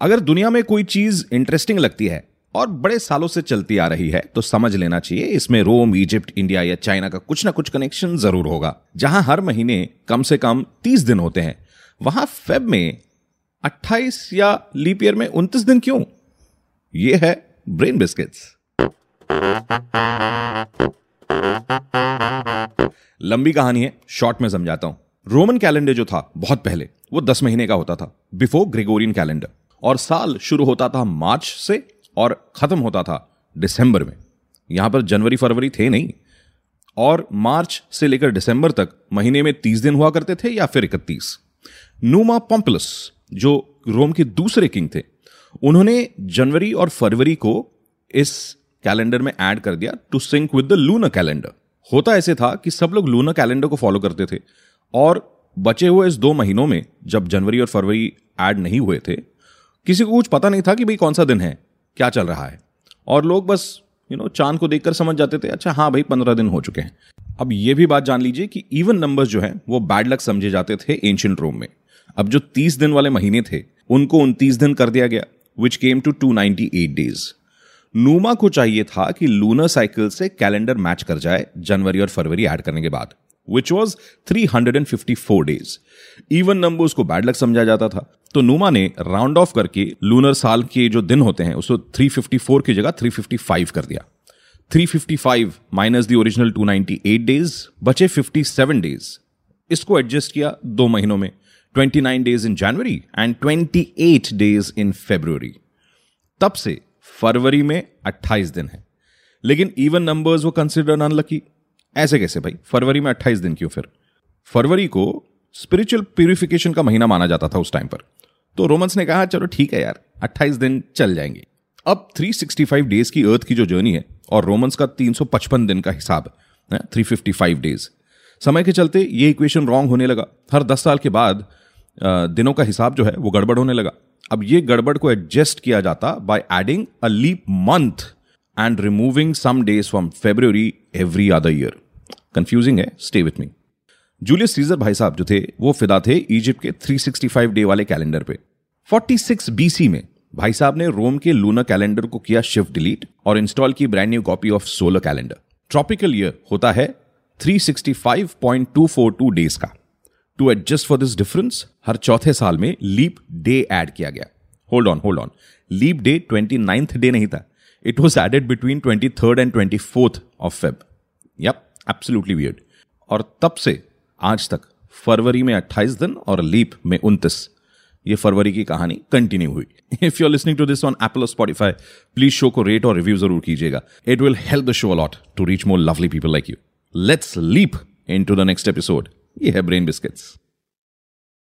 अगर दुनिया में कोई चीज़ इंटरेस्टिंग लगती है और बड़े सालों से चलती आ रही है तो समझ लेना चाहिए, इसमें रोम, इजिप्ट, इंडिया या चाइना का कुछ ना कुछ कनेक्शन ज़रूर होगा। जहाँ हर महीने कम से कम तीस दिन होते हैं, वहाँ फेब में 28 या लीप ईयर में 29 दिन क्यों? यह है ब्रेन बिस्किट्स लंबी कहानी है शॉर्ट में समझाता हूँ। रोमन कैलेंडर जो था, बहुत पहले, वो दस महीने का होता था बिफोर ग्रेगोरियन कैलेंडर और साल शुरू होता था मार्च से और खत्म होता था दिसंबर में। यहाँ पर जनवरी फरवरी थे नहीं। और मार्च से लेकर दिसंबर तक महीने में तीस दिन हुआ करते थे या फिर इकतीस। नूमा पॉम्पलस, जो रोम के दूसरे किंग थे, उन्होंने जनवरी और फरवरी को इस कैलेंडर में ऐड कर दिया to sync with the luna calendar होता ऐसे था कि सब लोग लूना कैलेंडर को फॉलो करते थे और बचे हुए इस दो महीनों में जब जनवरी और फरवरी ऐड नहीं हुए थे किसी को कुछ पता नहीं था कि भाई कौन सा दिन है, क्या चल रहा है। और लोग बस यू नो चाँद को देखकर समझ जाते थे अच्छा हाँ भाई, पंद्रह दिन हो चुके हैं। अब ये भी बात जान लीजिए कि इवन नंबर्स जो है, वो बैड लक समझे जाते थे एंशियंट रोम में। अब जो तीस दिन वाले महीने थे, उनको उनतीस दिन कर दिया गया which came to to ninety eight days Numa को चाहिए था कि लूनर साइकिल से कैलेंडर मैच कर जाए जनवरी और फरवरी ऐड करने के बाद which was three hundred and fifty four days even numbers को बैड लक समझा जाता था। तो नुमा ने राउंड ऑफ़ करके लूनर साल के जो दिन होते हैं, उसको 354 की जगह 355 कर दिया। 355 माइनस दी ओरिजिनल 298 डेज़ बचे 57 डेज़ इसको एडजस्ट किया दो महीनों में। 29 days in January and 28 days in February तब से फरवरी में 28 दिन है। लेकिन इवन नंबर्स वो कंसिडर अनलकी ऐसे कैसे भाई? फरवरी में 28 दिन क्यों फिर? फरवरी को स्पिरिचुअल प्यूरिफिकेशन का महीना माना जाता था उस टाइम पर। तो रोमन्स ने कहा, चलो ठीक है यार 28 दिन चल जाएँगे। अब 365 डेज़ की अर्थ की जो जर्नी है, और रोमन्स का 355 दिन का हिसाब, है 355 डेज़ समय के चलते ये इक्वेशन रॉन्ग होने लगा। हर 10 साल के बाद दिनों का हिसाब जो है, वो गड़बड़ होने लगा। अब ये गड़बड़ को एडजस्ट किया जाता by adding a leap month and removing some days from February every other year confusing है? Stay with me Julius Caesar भाई साहब जो थे, वो फिदा थे इजिप्ट के 365 डे वाले कैलेंडर पे। 46 बीसी में भाई साहब ने रोम के लूनर कैलेंडर को किया शिफ्ट डिलीट और इंस्टॉल की brand new copy of solar calendar tropical year होता है 365.242 डेज़ का। To adjust for this difference हर चौथे साल में लीप डे ऐड किया गया। Hold on hold on leap day twenty ninth day नहीं था। It was added between twenty third and twenty fourth of Feb yup absolutely weird और तब से आज तक फरवरी में 28 दिन और लीप में 29 ये फरवरी की कहानी कंटिन्यू हुई। If you are listening to this on Apple Spotify please show को रेट और रिव्यू ज़रूर कीजिएगा। It will help the show a lot to reach more lovely people like you let's leap into the next episode ये है brain biscuits